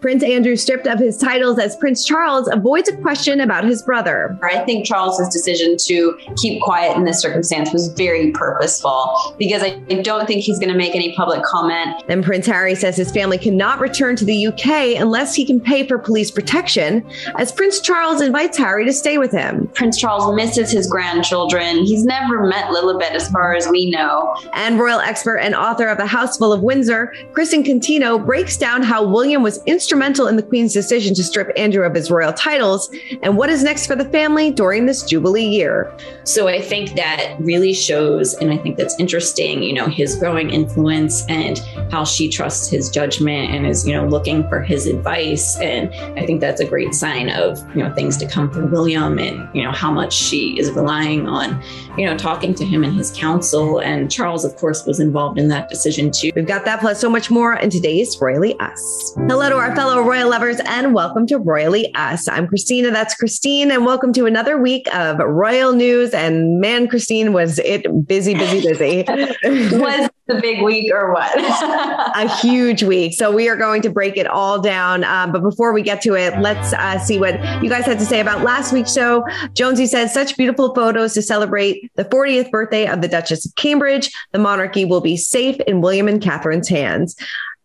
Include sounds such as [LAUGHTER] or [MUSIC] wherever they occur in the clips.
Prince Andrew, stripped of his titles as Prince Charles, avoids a question about his brother. I think Charles's decision to keep quiet in this circumstance was very purposeful because I don't think he's going to make any public comment. Then Prince Harry says his family cannot return to the UK unless he can pay for police protection, as Prince Charles invites Harry to stay with him. Prince Charles misses his grandchildren. He's never met Lilibet, as far as we know. And royal expert and author of The House Full of Windsor, Kristen Contino breaks down how William was instrumental instrumental in the Queen's decision to strip Andrew of his royal titles and what is next for the family during this Jubilee year. So I think that really shows, and I think that's interesting, you know, his growing influence and how she trusts his judgment and is, you know, looking for his advice. And I think that's a great sign of, you know, things to come for William and, you know, how much she is relying on, you know, talking to him and his counsel. And Charles, of course, was involved in that decision too. We've got that plus so much more in today's Royally Us. Hello to our fellow royal lovers, and welcome to Royally Us. I'm Christina, that's Christine, and welcome to another week of royal news. And man, Christine, was it busy, busy, busy. [LAUGHS] was the big week or what? a huge week. So we are going to break it all down. Um, but before we get to it, let's uh, see what you guys had to say about last week's show. Jonesy says, such beautiful photos to celebrate the 40th birthday of the Duchess of Cambridge. The monarchy will be safe in William and Catherine's hands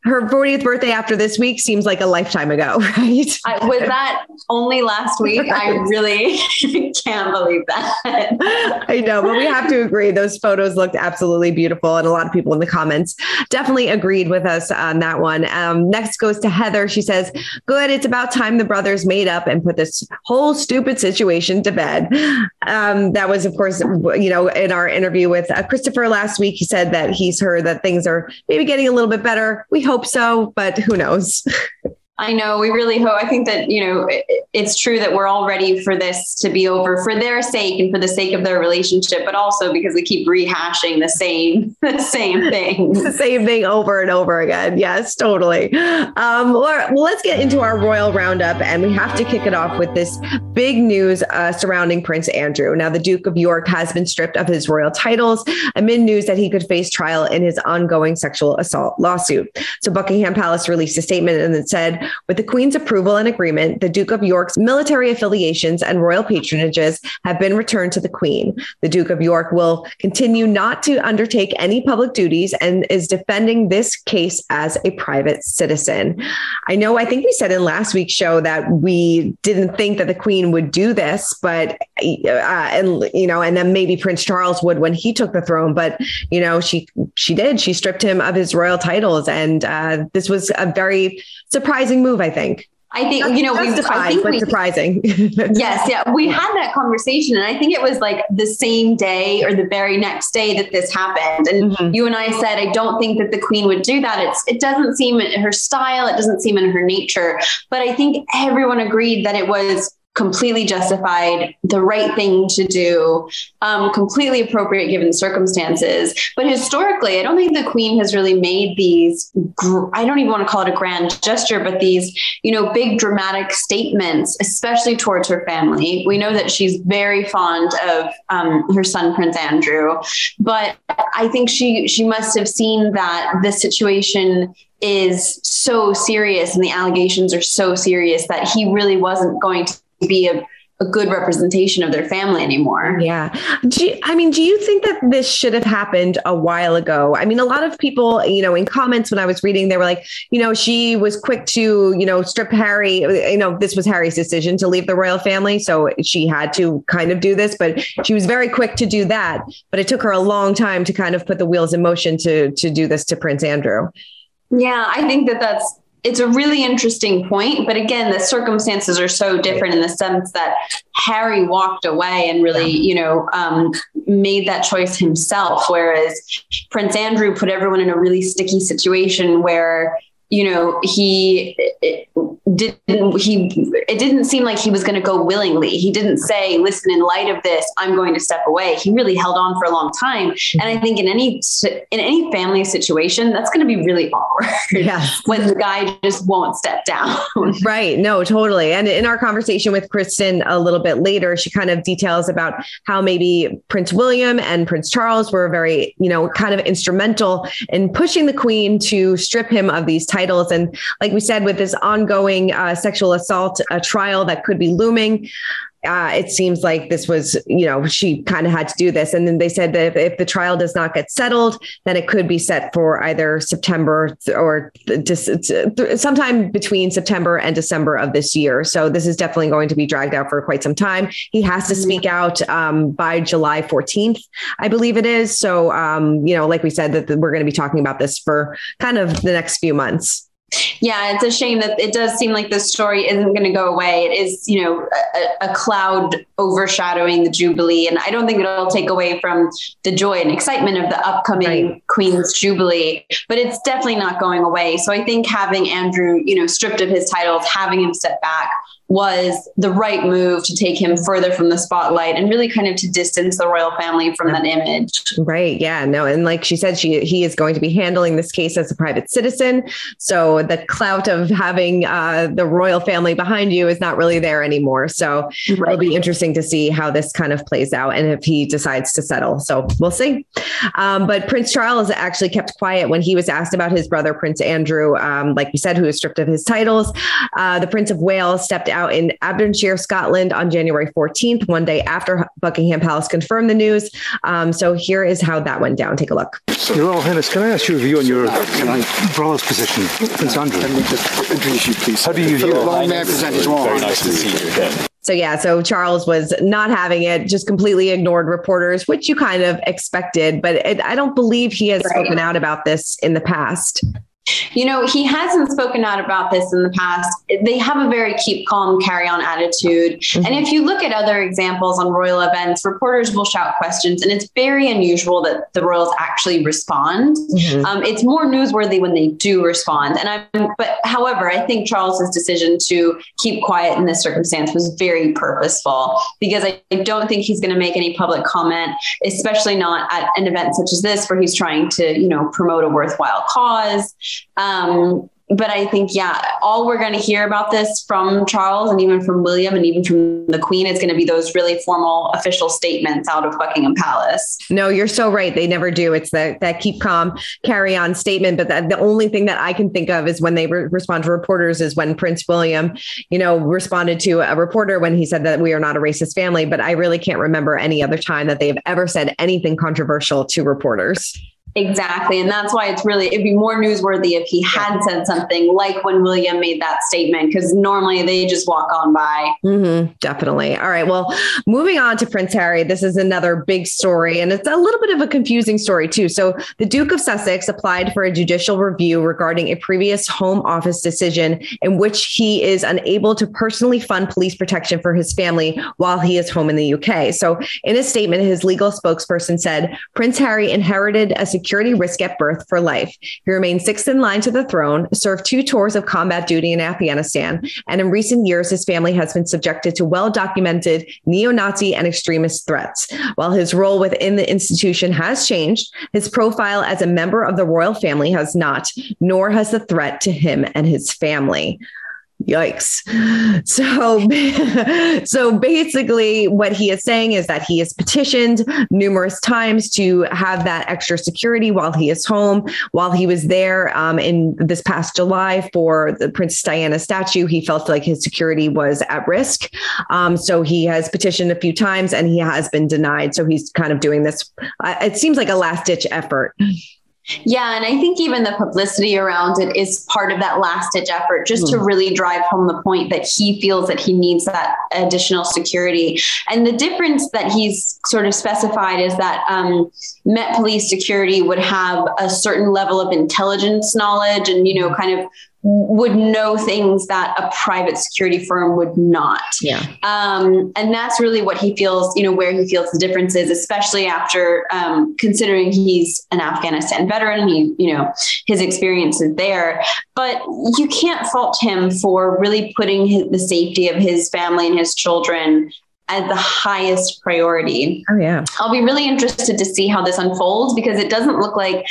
her 40th birthday after this week seems like a lifetime ago, [LAUGHS] right? I, was that only last week? I really [LAUGHS] can't believe that. I know, but we have to agree. Those photos looked absolutely beautiful. And a lot of people in the comments definitely agreed with us on that one. Um, next goes to Heather. She says, Good. It's about time the brothers made up and put this whole stupid situation to bed. Um, that was, of course, you know, in our interview with uh, Christopher last week, he said that he's heard that things are maybe getting a little bit better. We hope hope so, but who knows? [LAUGHS] I know. We really hope. I think that, you know, it, it's true that we're all ready for this to be over for their sake and for the sake of their relationship, but also because we keep rehashing the same, [LAUGHS] the same thing. the same thing over and over again. Yes, totally. Um, well, let's get into our royal roundup. And we have to kick it off with this big news uh, surrounding Prince Andrew. Now, the Duke of York has been stripped of his royal titles amid news that he could face trial in his ongoing sexual assault lawsuit. So Buckingham Palace released a statement and it said, with the Queen's approval and agreement, the Duke of York's military affiliations and royal patronages have been returned to the Queen. The Duke of York will continue not to undertake any public duties and is defending this case as a private citizen. I know, I think we said in last week's show that we didn't think that the Queen would do this, but, uh, and, you know, and then maybe Prince Charles would when he took the throne, but, you know, she, she did. She stripped him of his royal titles. And uh, this was a very surprising move, I think. I think you know we I think we, surprising. [LAUGHS] yes, yeah, we had that conversation, and I think it was like the same day or the very next day that this happened. And mm-hmm. you and I said, I don't think that the Queen would do that. It's it doesn't seem in her style, it doesn't seem in her nature. But I think everyone agreed that it was completely justified, the right thing to do, um, completely appropriate given the circumstances. But historically, I don't think the Queen has really made these, gr- I don't even want to call it a grand gesture, but these, you know, big dramatic statements, especially towards her family. We know that she's very fond of um, her son, Prince Andrew, but I think she, she must have seen that the situation is so serious and the allegations are so serious that he really wasn't going to be a, a good representation of their family anymore. Yeah. You, I mean, do you think that this should have happened a while ago? I mean, a lot of people, you know, in comments when I was reading, they were like, you know, she was quick to, you know, strip Harry. You know, this was Harry's decision to leave the royal family. So she had to kind of do this, but she was very quick to do that. But it took her a long time to kind of put the wheels in motion to, to do this to Prince Andrew. Yeah, I think that that's it's a really interesting point. But again, the circumstances are so different in the sense that Harry walked away and really, you know, um, made that choice himself, whereas Prince Andrew put everyone in a really sticky situation where you know he didn't he it didn't seem like he was going to go willingly. He didn't say listen in light of this i'm going to step away. He really held on for a long time. And i think in any in any family situation that's going to be really awkward [LAUGHS] yeah. [LAUGHS] when the guy just won't step down. [LAUGHS] Right. No totally. And in our conversation with kristen a little bit later she kind of details about how maybe prince william and prince charles were very you know kind of instrumental in pushing the queen to strip him of these titles titles. And like we said, with this ongoing uh, sexual assault uh, trial that could be looming, uh, it seems like this was, you know, she kind of had to do this. And then they said that if, if, the trial does not get settled, then it could be set for either September or just sometime between September and December of this year. So this is definitely going to be dragged out for quite some time. He has to speak out um, by July 14th, I believe it is. So, um, you know, like we said, that we're going to be talking about this for kind of the next few months. Yeah, it's a shame that it does seem like this story isn't going to go away. It is, you know, a, a, cloud overshadowing the Jubilee. And I don't think it'll take away from the joy and excitement of the upcoming right. Queen's Jubilee, but it's definitely not going away. So I think having Andrew, you know, stripped of his titles, having him step back was the right move to take him further from the spotlight and really kind of to distance the royal family from that image. Right. Yeah. No. And like she said, she he is going to be handling this case as a private citizen. So the clout of having uh, the royal family behind you is not really there anymore. So right. it'll be interesting to see how this kind of plays out and if he decides to settle. So we'll see. Um, but Prince Charles actually kept quiet when he was asked about his brother Prince Andrew, um, like you said, who was stripped of his titles. Uh, the Prince of Wales stepped out out in Aberdeenshire, Scotland on January 14th, one day after Buckingham Palace confirmed the news. Um, so here is how that went down. Take a look. Your Royal Highness, can I ask your view on your brother's position, Prince Andrew? Let me just introduce you, please. How do you view it? May present as? Very nice to see you again. So yeah, so Charles was not having it, just completely ignored reporters, which you kind of expected. But it, I don't believe he has right. spoken out about this in the past. You know, he hasn't spoken out about this in the past. They have a very keep calm, carry on attitude. Mm-hmm. And if you look at other examples on royal events, reporters will shout questions, and it's very unusual that the royals actually respond. Mm-hmm. Um, it's more newsworthy when they do respond. And I'm, but however, I think Charles's decision to keep quiet in this circumstance was very purposeful because I, I don't think he's going to make any public comment, especially not at an event such as this where he's trying to, you know, promote a worthwhile cause. Um, but I think, yeah, all we're going to hear about this from Charles and even from William and even from the Queen is going to be those really formal official statements out of Buckingham Palace. No, you're so right. They never do. It's that that keep calm, carry on statement. But the only thing that I can think of is when they re- respond to reporters is when Prince William, you know, responded to a reporter when he said that we are not a racist family. But I really can't remember any other time that they've ever said anything controversial to reporters. Exactly. And that's why it's really, it'd be more newsworthy if he had said something like when William made that statement, because normally they just walk on by. Mm-hmm, definitely. All right. Well, moving on to Prince Harry, this is another big story, and it's a little bit of a confusing story, too. So, the Duke of Sussex applied for a judicial review regarding a previous Home Office decision in which he is unable to personally fund police protection for his family while he is home in the UK. So, in a statement, his legal spokesperson said Prince Harry inherited a security risk at birth for life. He remained sixth in line to the throne, served two tours of combat duty in Afghanistan, and in recent years, his family has been subjected to well documented neo Nazi and extremist threats. While his role within the institution has changed, his profile as a member of the royal family has not, nor has the threat to him and his family. Yikes. So, [LAUGHS] so basically, what he is saying is that he has petitioned numerous times to have that extra security while he is home. While he was there um, in this past July for the Princess Diana statue, he felt like his security was at risk. Um, so he has petitioned a few times and he has been denied. So he's kind of doing this. Uh, it seems like a last ditch effort. Yeah, and I think even the publicity around it is part of that last ditch effort just mm. to hmm. really drive home the point that he feels that he needs that additional security. And the difference that he's sort of specified is that um, Met Police security would have a certain level of intelligence knowledge and, you know, kind of would know things that a private security firm would not. Yeah. Um, and that's really what he feels, you know, where he feels the difference is, especially after um, considering he's an Afghanistan veteran, he, you know, his experience is there. But you can't fault him for really putting his, the safety of his family and his children as the highest priority. Oh yeah. I'll be really interested to see how this unfolds because it doesn't look like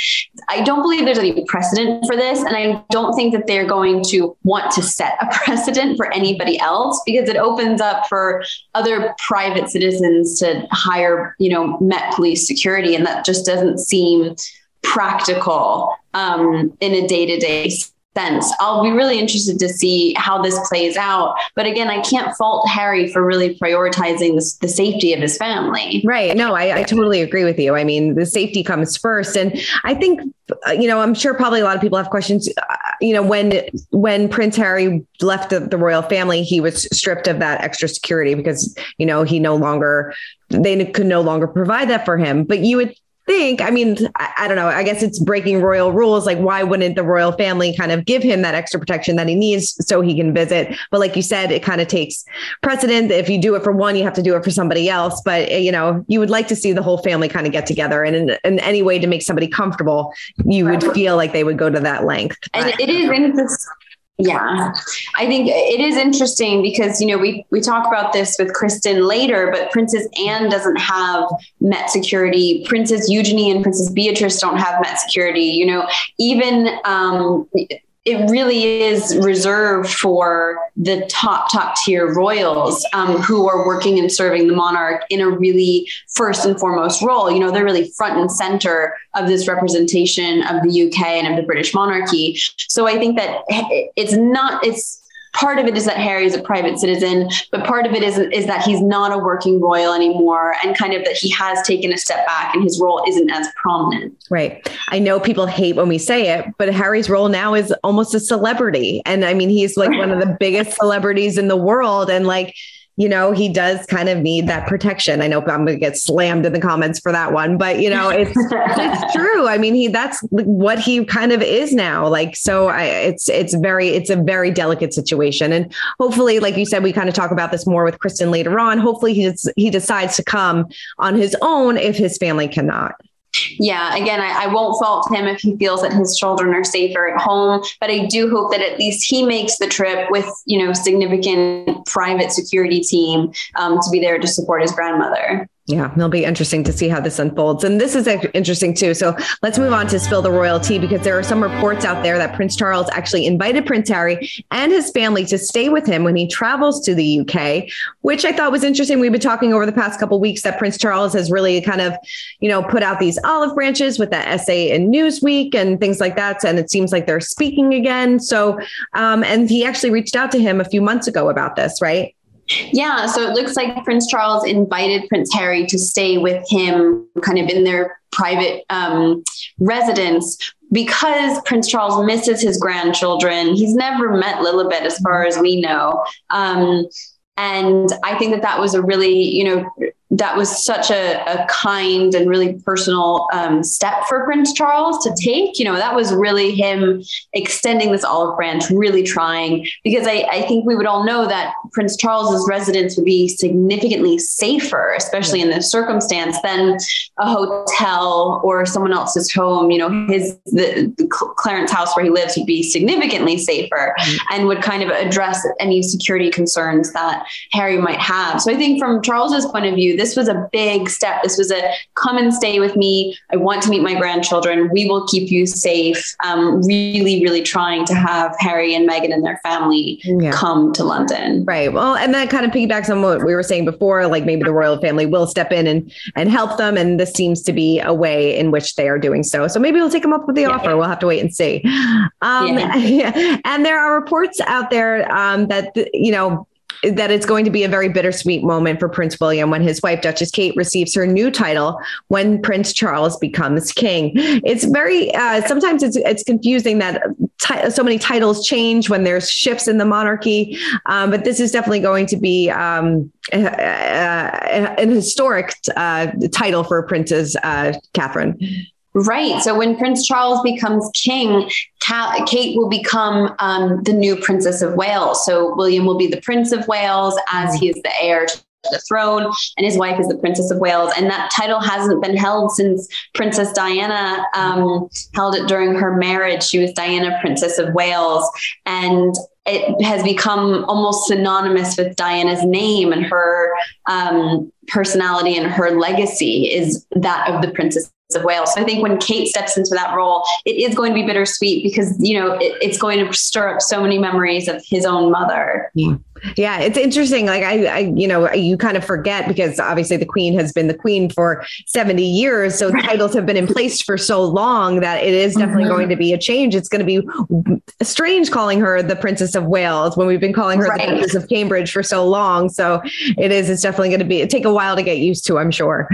I don't believe there's any precedent for this and I don't think that they're going to want to set a [LAUGHS] precedent for anybody else because it opens up for other private citizens to hire, you know, Met police security and that just doesn't seem practical um, in a day-to-day sense. I'll be really interested to see how this plays out. But again, I can't fault Harry for really prioritizing the, safety of his family. Right. No, I, I, totally agree with you. I mean, the safety comes first. And I think, uh, you know, I'm sure probably a lot of people have questions. Uh, you know, when when Prince Harry left the, the royal family, he was stripped of that extra security because, you know, he no longer they could no longer provide that for him. But you would think, I mean, I, I, don't know, I guess it's breaking royal rules. Like, why wouldn't the royal family kind of give him that extra protection that he needs so he can visit? But like you said, it kind of takes precedent. If you do it for one, you have to do it for somebody else. But, eh, you know, you would like to see the whole family kind of get together. And in, in any way to make somebody comfortable, you would feel like they would go to that length. And it is interesting yeah, I think it is interesting because you know we we talk about this with Kristen later, but Princess Anne doesn't have Met security. Princess Eugenie and Princess Beatrice don't have Met security. You know, even um, it really is reserved for the top top tier royals um, who are working and serving the monarch in a really first and foremost role. You know they're really front and center of this representation of the uk and of the british monarchy. So i think that it's not it's part of it is that Harry is a private citizen, but part of it is is that he's not a working royal anymore, and kind of that he has taken a step back and his role isn't as prominent. Right. I know people hate when we say it, but Harry's role now is almost a celebrity, and I mean he's like one of the biggest celebrities in the world, and like you know, he does kind of need that protection. I know I'm going to get slammed in the comments for that one, but you know, it's it's [LAUGHS] true. I mean, he that's what he kind of is now. Like, so I, it's it's very it's a very delicate situation, and hopefully, like you said, we kind of talk about this more with Kristen later on. Hopefully, he he decides to come on his own if his family cannot yeah, again, I, I, won't fault him if he feels that his children are safer at home, but I do hope that at least he makes the trip with, you know, significant private security team um, to be there to support his grandmother. Yeah, it'll be interesting to see how this unfolds. And this is interesting too. So let's move on to spill the royalty because there are some reports out there that Prince Charles actually invited Prince Harry and his family to stay with him when he travels to the UK, which I thought was interesting. We've been talking over the past couple weeks that Prince Charles has really kind of, you know, put out these olive branches with that essay in Newsweek and things like that. And it seems like they're speaking again. So, um, and he actually reached out to him a few months ago about this, right? Yeah, so it looks like Prince Charles invited Prince Harry to stay with him kind of in their private um, residence because Prince Charles misses his grandchildren. He's never met Lilibet, as far as we know. Um, and I think that that was a really, you know, that was such a, a kind and really personal um, step for Prince Charles to take. You know, that was really him extending this olive branch, really trying, because I, I think we would all know that Prince Charles's residence would be significantly safer, especially in this circumstance, than a hotel or someone else's home. You know, his the, the Clarence house where he lives would be significantly safer mm-hmm. and would kind of address any security concerns that Harry might have. So I think from Charles's point of view, this was a big step. This was a come and stay with me. I want to meet my grandchildren. We will keep you safe. Um, really, really trying to have Harry and Meghan and their family yeah. come to London. Right. Well, and that kind of piggybacks on what we were saying before. Like maybe the royal family will step in and and help them, and this seems to be a way in which they are doing so. So maybe we'll take them up with the yeah. offer. We'll have to wait and see. Um, yeah. [LAUGHS] And there are reports out there um, that you know that it's going to be a very bittersweet moment for Prince William when his wife, Duchess Kate, receives her new title when Prince Charles becomes king. It's very, uh, sometimes it's, it's confusing that t- so many titles change when there's shifts in the monarchy. Um, but this is definitely going to be um, a, a, an historic uh, title for Princess uh, Catherine. Right. So when Prince Charles becomes king, Kate will become um, the new Princess of Wales. So William will be the Prince of Wales as he is the heir to the throne, and his wife is the Princess of Wales. And that title hasn't been held since Princess Diana um, held it during her marriage. She was Diana, Princess of Wales. And it has become almost synonymous with Diana's name and her um, personality and her legacy is that of the Princess of Wales. So I think when Kate steps into that role, it is going to be bittersweet because, you know, it, it's going to stir up so many memories of his own mother. Yeah. Yeah, it's interesting. Like I, I, you know, you kind of forget because obviously the queen has been the queen for 70 years. So right. titles have been in place for so long that it is definitely mm-hmm. going to be a change. It's going to be strange calling her the Princess of Wales when we've been calling her right. the Princess of Cambridge for so long. So it is, it's definitely going to be, take a while to get used to, I'm sure.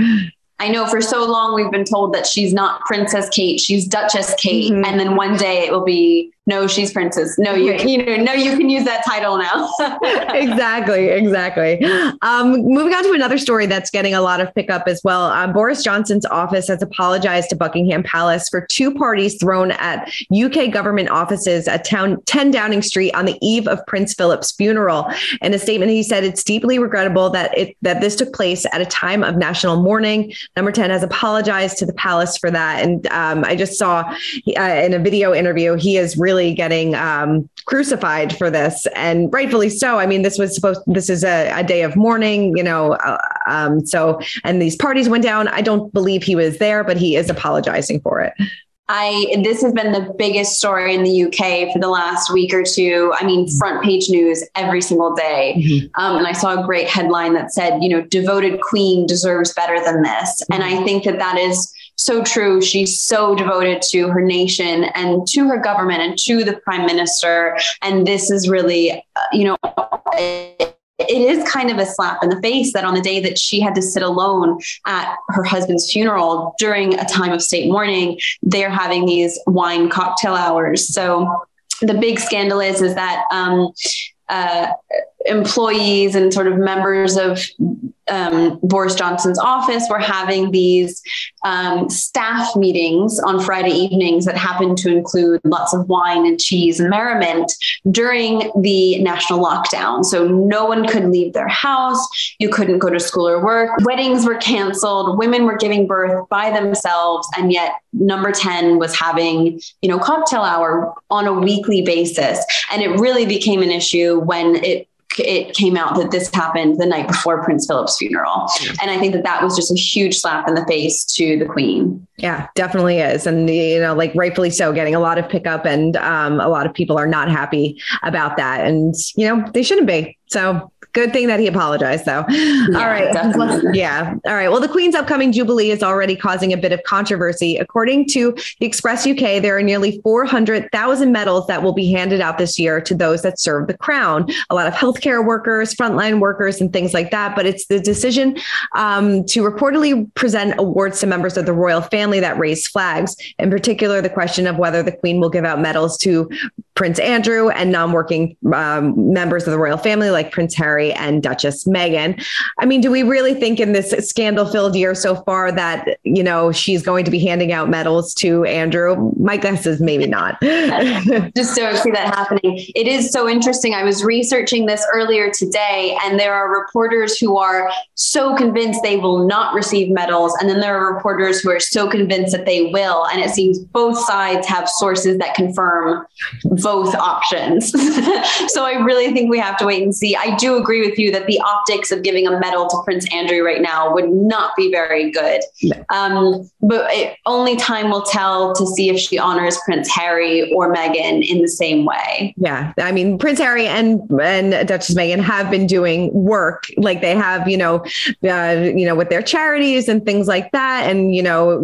I know for so long we've been told that she's not Princess Kate, she's Duchess Kate, mm-hmm. and then one day it will be no, she's princess. No, you, you know, no, you can use that title now. [LAUGHS] [LAUGHS] exactly, exactly. Um, moving on to another story that's getting a lot of pickup as well. Um, Boris Johnson's office has apologized to Buckingham Palace for two parties thrown at UK government offices at town 10 Downing Street on the eve of Prince Philip's funeral. In a statement, he said it's deeply regrettable that it that this took place at a time of national mourning. Number 10 has apologized to the palace for that, and um, I just saw uh, in a video interview he is really really getting um, crucified for this, and rightfully so. I mean, this was supposed. This is a, a day of mourning, you know. Uh, um, so, and these parties went down. I don't believe he was there, but he is apologizing for it. I this has been the biggest story in the UK for the last week or two. I mean, front page news every single day. Mm-hmm. Um, and I saw a great headline that said, you know, devoted queen deserves better than this. Mm-hmm. And I think that that is so true. She's so devoted to her nation and to her government and to the prime minister. And this is really, uh, you know, it, it is kind of a slap in the face that on the day that she had to sit alone at her husband's funeral during a time of state mourning, they're having these wine cocktail hours. So the big scandal is is that um, uh, employees and sort of members of um, Boris Johnson's office were having these um, staff meetings on Friday evenings that happened to include lots of wine and cheese and merriment during the national lockdown. So no one could leave their house. You couldn't go to school or work. Weddings were canceled. Women were giving birth by themselves. And yet number 10 was having, you know, cocktail hour on a weekly basis. And it really became an issue when it it came out that this happened the night before Prince Philip's funeral. And I think that that was just a huge slap in the face to the Queen. Yeah, definitely is. And, you know, like rightfully so, getting a lot of pickup and um, a lot of people are not happy about that. And, you know, they shouldn't be. So Good thing that he apologized, though. Yeah, All right. Yeah. All right. Well, the Queen's upcoming Jubilee is already causing a bit of controversy. According to the Express UK, there are nearly 400,000 medals that will be handed out this year to those that serve the crown. A lot of healthcare workers, frontline workers, and things like that. But it's the decision um, to reportedly present awards to members of the royal family that raise flags. In particular, the question of whether the Queen will give out medals to Prince Andrew and non working um, members of the royal family like Prince Harry and Duchess Meghan. I mean, do we really think in this scandal filled year so far that, you know, she's going to be handing out medals to Andrew? My guess is maybe not. [LAUGHS] Just don't see that happening. It is so interesting. I was researching this earlier today, and there are reporters who are so convinced they will not receive medals. And then there are reporters who are so convinced that they will. And it seems both sides have sources that confirm both options. [LAUGHS] so I really think we have to wait and see. I do agree with you that the optics of giving a medal to Prince Andrew right now would not be very good. Um, but it, only time will tell to see if she honors Prince Harry or Meghan in the same way. Yeah, I mean Prince Harry and and Duchess Meghan have been doing work like they have, you know, uh, you know, with their charities and things like that, and you know,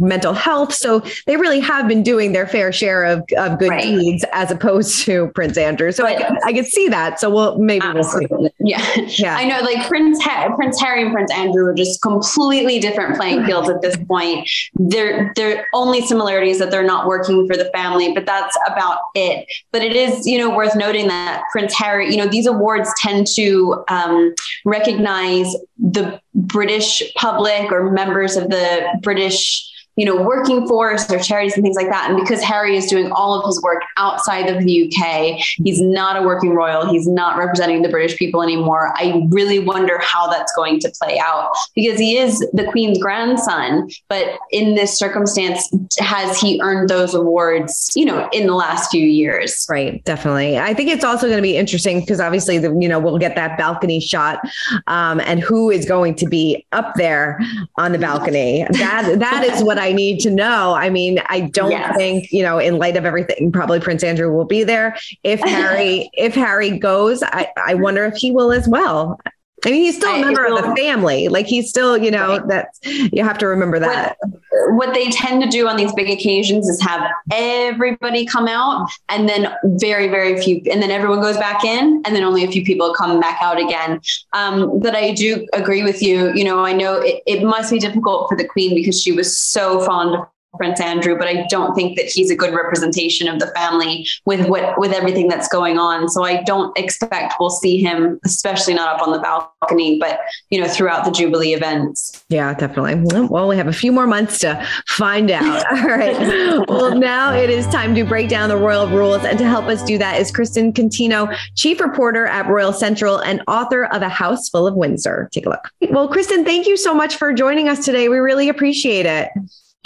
mental health. So they really have been doing their fair share of, of good right. deeds as opposed to Prince Andrew. So I, I could see that. So we'll maybe Absolutely. we'll see. Yeah, yeah. I know, like Prince ha- Prince Harry and Prince Andrew are just completely different playing fields at this point. They're they're only similarities that they're not working for the family, but that's about it. But it is, you know, worth noting that Prince Harry, you know, these awards tend to um, recognize the British public or members of the British you know, working force or charities and things like that. And because Harry is doing all of his work outside of the UK, he's not a working royal. He's not representing the British people anymore. I really wonder how that's going to play out because he is the Queen's grandson. But in this circumstance, has he earned those awards, you know, in the last few years? Right. Definitely. I think it's also going to be interesting because obviously, the, you know, we'll get that balcony shot um, and who is going to be up there on the balcony. That That is what I I need to know. I mean, I don't yes. think, you know, in light of everything, probably Prince Andrew will be there. If [LAUGHS] Harry, if Harry goes, I, I wonder if he will as well. I mean, he's still a member of the family. Like he's still, you know, right. that's you have to remember that. What, what, they tend to do on these big occasions is have everybody come out and then very, very few, and then everyone goes back in, and then only a few people come back out again. Um, but I do agree with you. You know, I know it, it must be difficult for the queen because she was so fond of Prince Andrew, but I don't think that he's a good representation of the family with what with everything that's going on. So I don't expect we'll see him, especially not up on the balcony, but you know, throughout the Jubilee events. Yeah, definitely. Well, we have a few more months to find out. [LAUGHS] All right. well, now it is time to break down the royal rules, and to help us do that is Kristen Contino, chief reporter at Royal Central and author of A House Full of Windsor. Take a look. Well, Kristen, thank you so much for joining us today. We really appreciate it.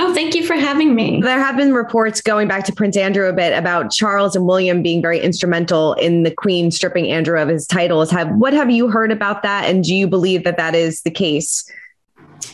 Oh, thank you for having me. There have been reports going back to Prince Andrew a bit about Charles and William being very instrumental in the Queen stripping Andrew of his titles. Have what have you heard about that, and do you believe that that is the case?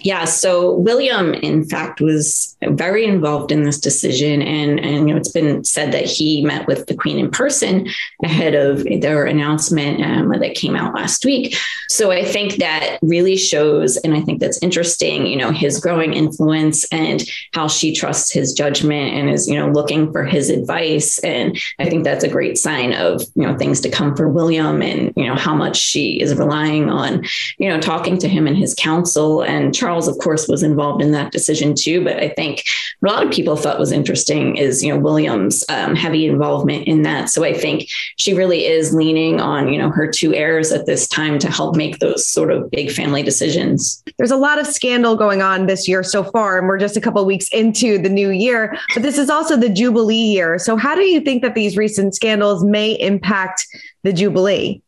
Yeah, so William, in fact, was very involved in this decision, and and you know it's been said that he met with the Queen in person ahead of their announcement um, that came out last week. So I think that really shows, and I think that's interesting. You know, his growing influence and how she trusts his judgment and is you know looking for his advice, and I think that's a great sign of you know things to come for William, and you know how much she is relying on you know talking to him and his counsel and Charles, of course, was involved in that decision too. But I think what a lot of people thought was interesting is, you know, Williams' um, heavy involvement in that. So I think she really is leaning on, you know, her two heirs at this time to help make those sort of big family decisions. There's a lot of scandal going on this year so far, and we're just a couple weeks into the new year. But this is also the Jubilee year. So how do you think that these recent scandals may impact the Jubilee?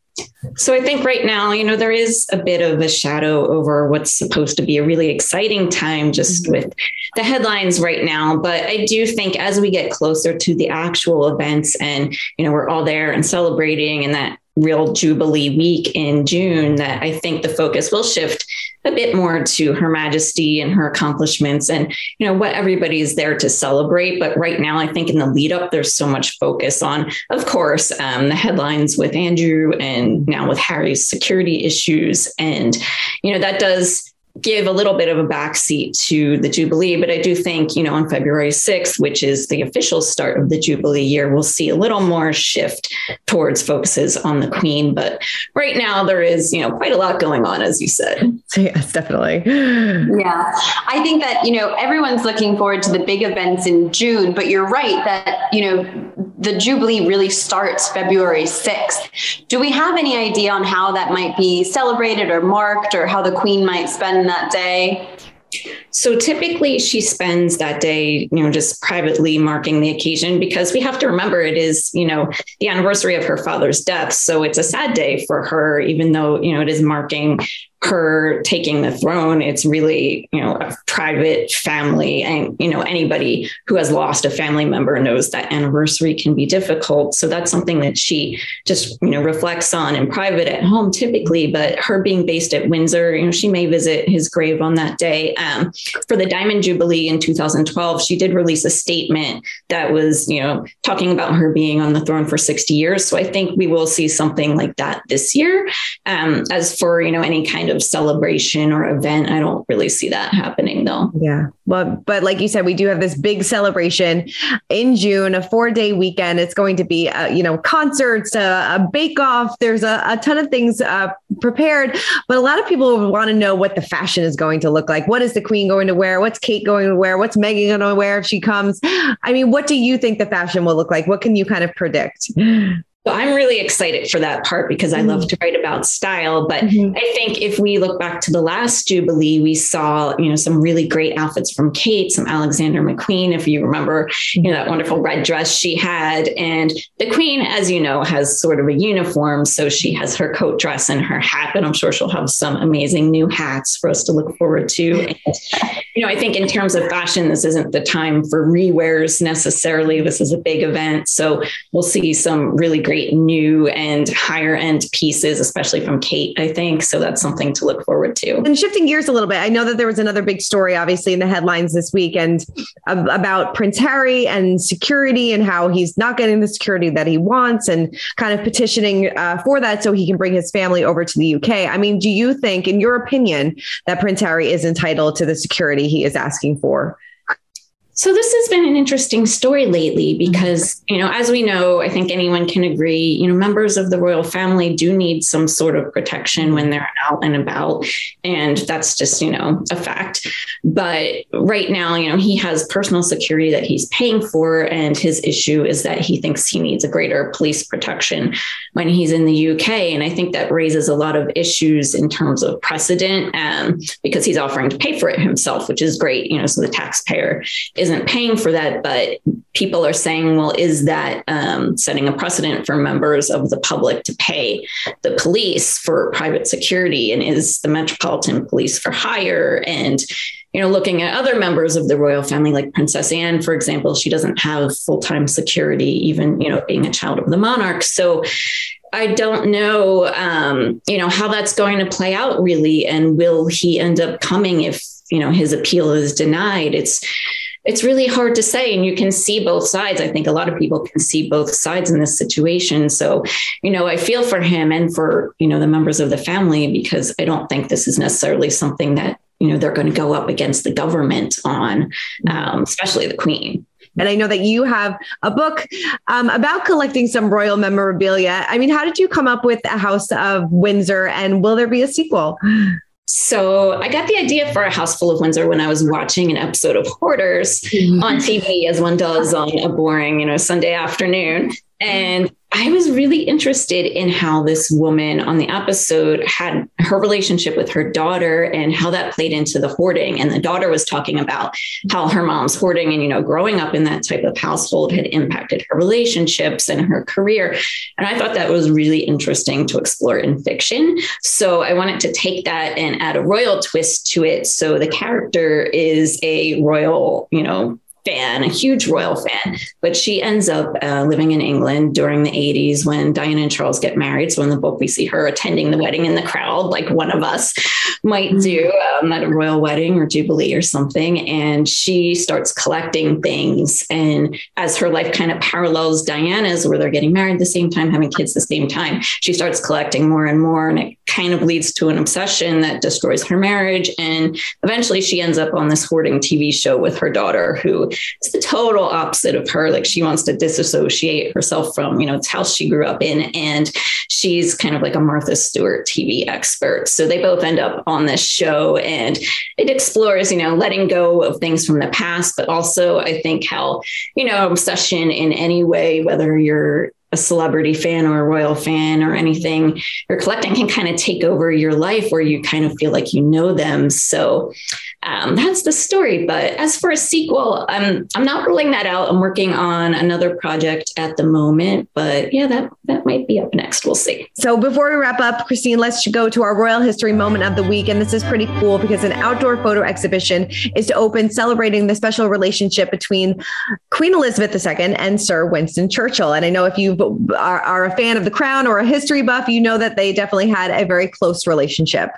So I think right now, you know, there is a bit of a shadow over what's supposed to be a really exciting time just mm-hmm. with the headlines right now. But I do think as we get closer to the actual events and, you know, we're all there and celebrating and that real Jubilee week in June that I think the focus will shift a bit more to Her Majesty and her accomplishments and you know what everybody is there to celebrate. But right now, I think in the lead up, there's so much focus on, of course, um, the headlines with Andrew and now with Harry's security issues, and you know that does give a little bit of a backseat to the Jubilee. But I do think, you know, on February 6th, which is the official start of the Jubilee year, we'll see a little more shift towards focuses on the Queen. But right now, there is, you know, quite a lot going on, as you said. [LAUGHS] Yes, definitely. Yeah. I think that, you know, everyone's looking forward to the big events in June, but you're right that, you know, the Jubilee really starts February 6th. Do we have any idea on how that might be celebrated or marked or how the Queen might spend that day? So typically she spends that day, you know, just privately marking the occasion because we have to remember it is, you know, the anniversary of her father's death. So it's a sad day for her, even though, you know, it is marking her taking the throne. It's really, you know, a private family. And, you know, anybody who has lost a family member knows that anniversary can be difficult. So that's something that she just, you know, reflects on in private at home typically. But her being based at Windsor, you know, she may visit his grave on that day. Um, for the Diamond Jubilee in 2012, she did release a statement that was, you know, talking about her being on the throne for 60 years. So I think we will see something like that this year. Um, as for, you know, any kind of celebration or event, I don't really see that happening though. Yeah. Well, but like you said, we do have this big celebration in June, a four day weekend. It's going to be, uh, you know, concerts, uh, a bake off. There's a, a, ton of things uh, prepared, but a lot of people want to know what the fashion is going to look like. What is the queen going to wear? What's Kate going to wear? What's Meghan going to wear if she comes? I mean, what do you think the fashion will look like? What can you kind of predict? [LAUGHS] So I'm really excited for that part because I love mm-hmm. to write about style. But mm-hmm. I think if we look back to the last Jubilee, we saw, you know, some really great outfits from Kate, some Alexander McQueen, if you remember, you know, that wonderful red dress she had. And the Queen, as you know, has sort of a uniform. So she has her coat dress and her hat, but I'm sure she'll have some amazing new hats for us to look forward to. And, you know, I think in terms of fashion, this isn't the time for rewears necessarily. This is a big event. So we'll see some really great new and higher end pieces, especially from Kate, I think. So that's something to look forward to. And shifting gears a little bit, I know that there was another big story, obviously, in the headlines this week and about Prince Harry and security and how he's not getting the security that he wants and kind of petitioning uh, for that so he can bring his family over to the UK. I mean, do you think, in your opinion, that Prince Harry is entitled to the security he is asking for? So this has been an interesting story lately because, you know, as we know, I think anyone can agree, you know, members of the royal family do need some sort of protection when they're out and about. And that's just, you know, a fact. But right now, you know, he has personal security that he's paying for. And his issue is that he thinks he needs a greater police protection when he's in the UK. And I think that raises a lot of issues in terms of precedent um, because he's offering to pay for it himself, which is great, you know, so the taxpayer is isn't paying for that, but people are saying, well, is that um, setting a precedent for members of the public to pay the police for private security? And is the Metropolitan Police for hire? And you know, looking at other members of the royal family, like Princess Anne, for example, she doesn't have full time security, even you know, being a child of the monarch. So I don't know, um, you know, how that's going to play out really, and will he end up coming if you know his appeal is denied? It's it's really hard to say and you can see both sides i think a lot of people can see both sides in this situation so you know i feel for him and for you know the members of the family because i don't think this is necessarily something that you know they're going to go up against the government on um, especially the queen and I know that you have a book um, about collecting some royal memorabilia. I mean, how did you come up with a House of Windsor and will there be a sequel? So I got the idea for a house full of Windsor when I was watching an episode of Hoarders mm-hmm. on TV, as one does on a boring, you know, Sunday afternoon. And I was really interested in how this woman on the episode had her relationship with her daughter and how that played into the hoarding. And the daughter was talking about how her mom's hoarding and, you know, growing up in that type of household had impacted her relationships and her career. And I thought that was really interesting to explore in fiction. So I wanted to take that and add a royal twist to it. So the character is a royal, you know, fan, a huge royal fan, but she ends up uh, living in England during the 80s when Diana and Charles get married. So in the book, we see her attending the wedding in the crowd, like one of us might mm-hmm. do um, at a royal wedding or jubilee or something. And she starts collecting things. And as her life kind of parallels Diana's, where they're getting married at the same time, having kids at the same time, she starts collecting more and more. And it kind of leads to an obsession that destroys her marriage. And eventually she ends up on this hoarding TV show with her daughter, who is the total opposite of her. Like she wants to disassociate herself from, you know, the house she grew up in. And she's kind of like a Martha Stewart TV expert. So they both end up on this show and it explores, you know, letting go of things from the past, but also I think how, you know, obsession in any way, whether you're a celebrity fan or a royal fan or anything you're collecting can kind of take over your life where you kind of feel like you know them. So um, that's the story. But as for a sequel, I'm I'm not ruling that out. I'm working on another project at the moment, but yeah, that that might be up next. We'll see. So before we wrap up, Christine, let's go to our royal history moment of the week, and this is pretty cool because an outdoor photo exhibition is to open celebrating the special relationship between Queen Elizabeth II and Sir Winston Churchill. And I know if you are, are a fan of The Crown or a history buff, you know that they definitely had a very close relationship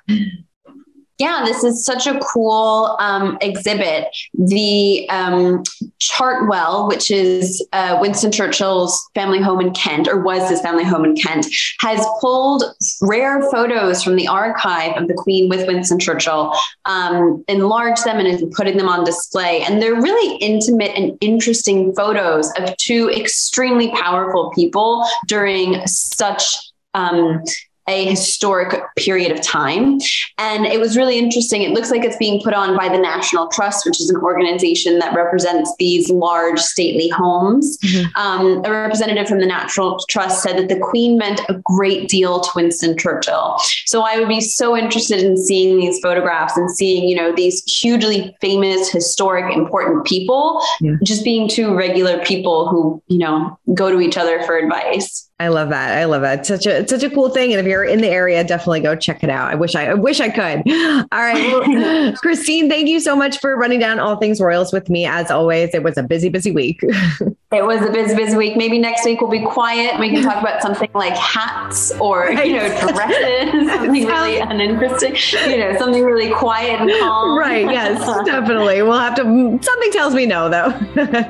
yeah, this is such a cool um, exhibit. The um, Chartwell, which is uh, Winston Churchill's family home in Kent, or was his family home in Kent, has pulled rare photos from the archive of the Queen with Winston Churchill, um, enlarged them, and is putting them on display. And they're really intimate and interesting photos of two extremely powerful people during such um, a historic period of time. And it was really interesting. It looks like it's being put on by the National Trust, which is an organization that represents these large stately homes. Mm-hmm. Um, a representative from the National Trust said that the Queen meant a great deal to Winston Churchill. So I would be so interested in seeing these photographs and seeing, you know, these hugely famous, historic, important people yeah. just being two regular people who, you know, go to each other for advice. I love that. I love that. Such a such a cool thing. And if you're in the area, definitely go check it out. I wish I, I wish I could. [LAUGHS] All right. Well, [LAUGHS] Christine, thank you so much for running down all things Royals with me. As always, it was a busy, busy week. [LAUGHS] it was a busy, busy week. Maybe next week we'll be quiet. We can talk about something like hats or you know, dresses, something really uninteresting, you know, something really quiet and calm. Right. Yes, definitely. We'll have to something tells me no though.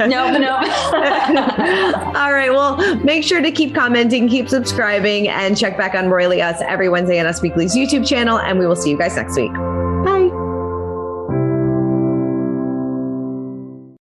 no, no. all right. Well, make sure to keep commenting commenting, keep subscribing, and check back on Royally Us every Wednesday on Us Weekly's YouTube channel. And we will see you guys next week. Bye.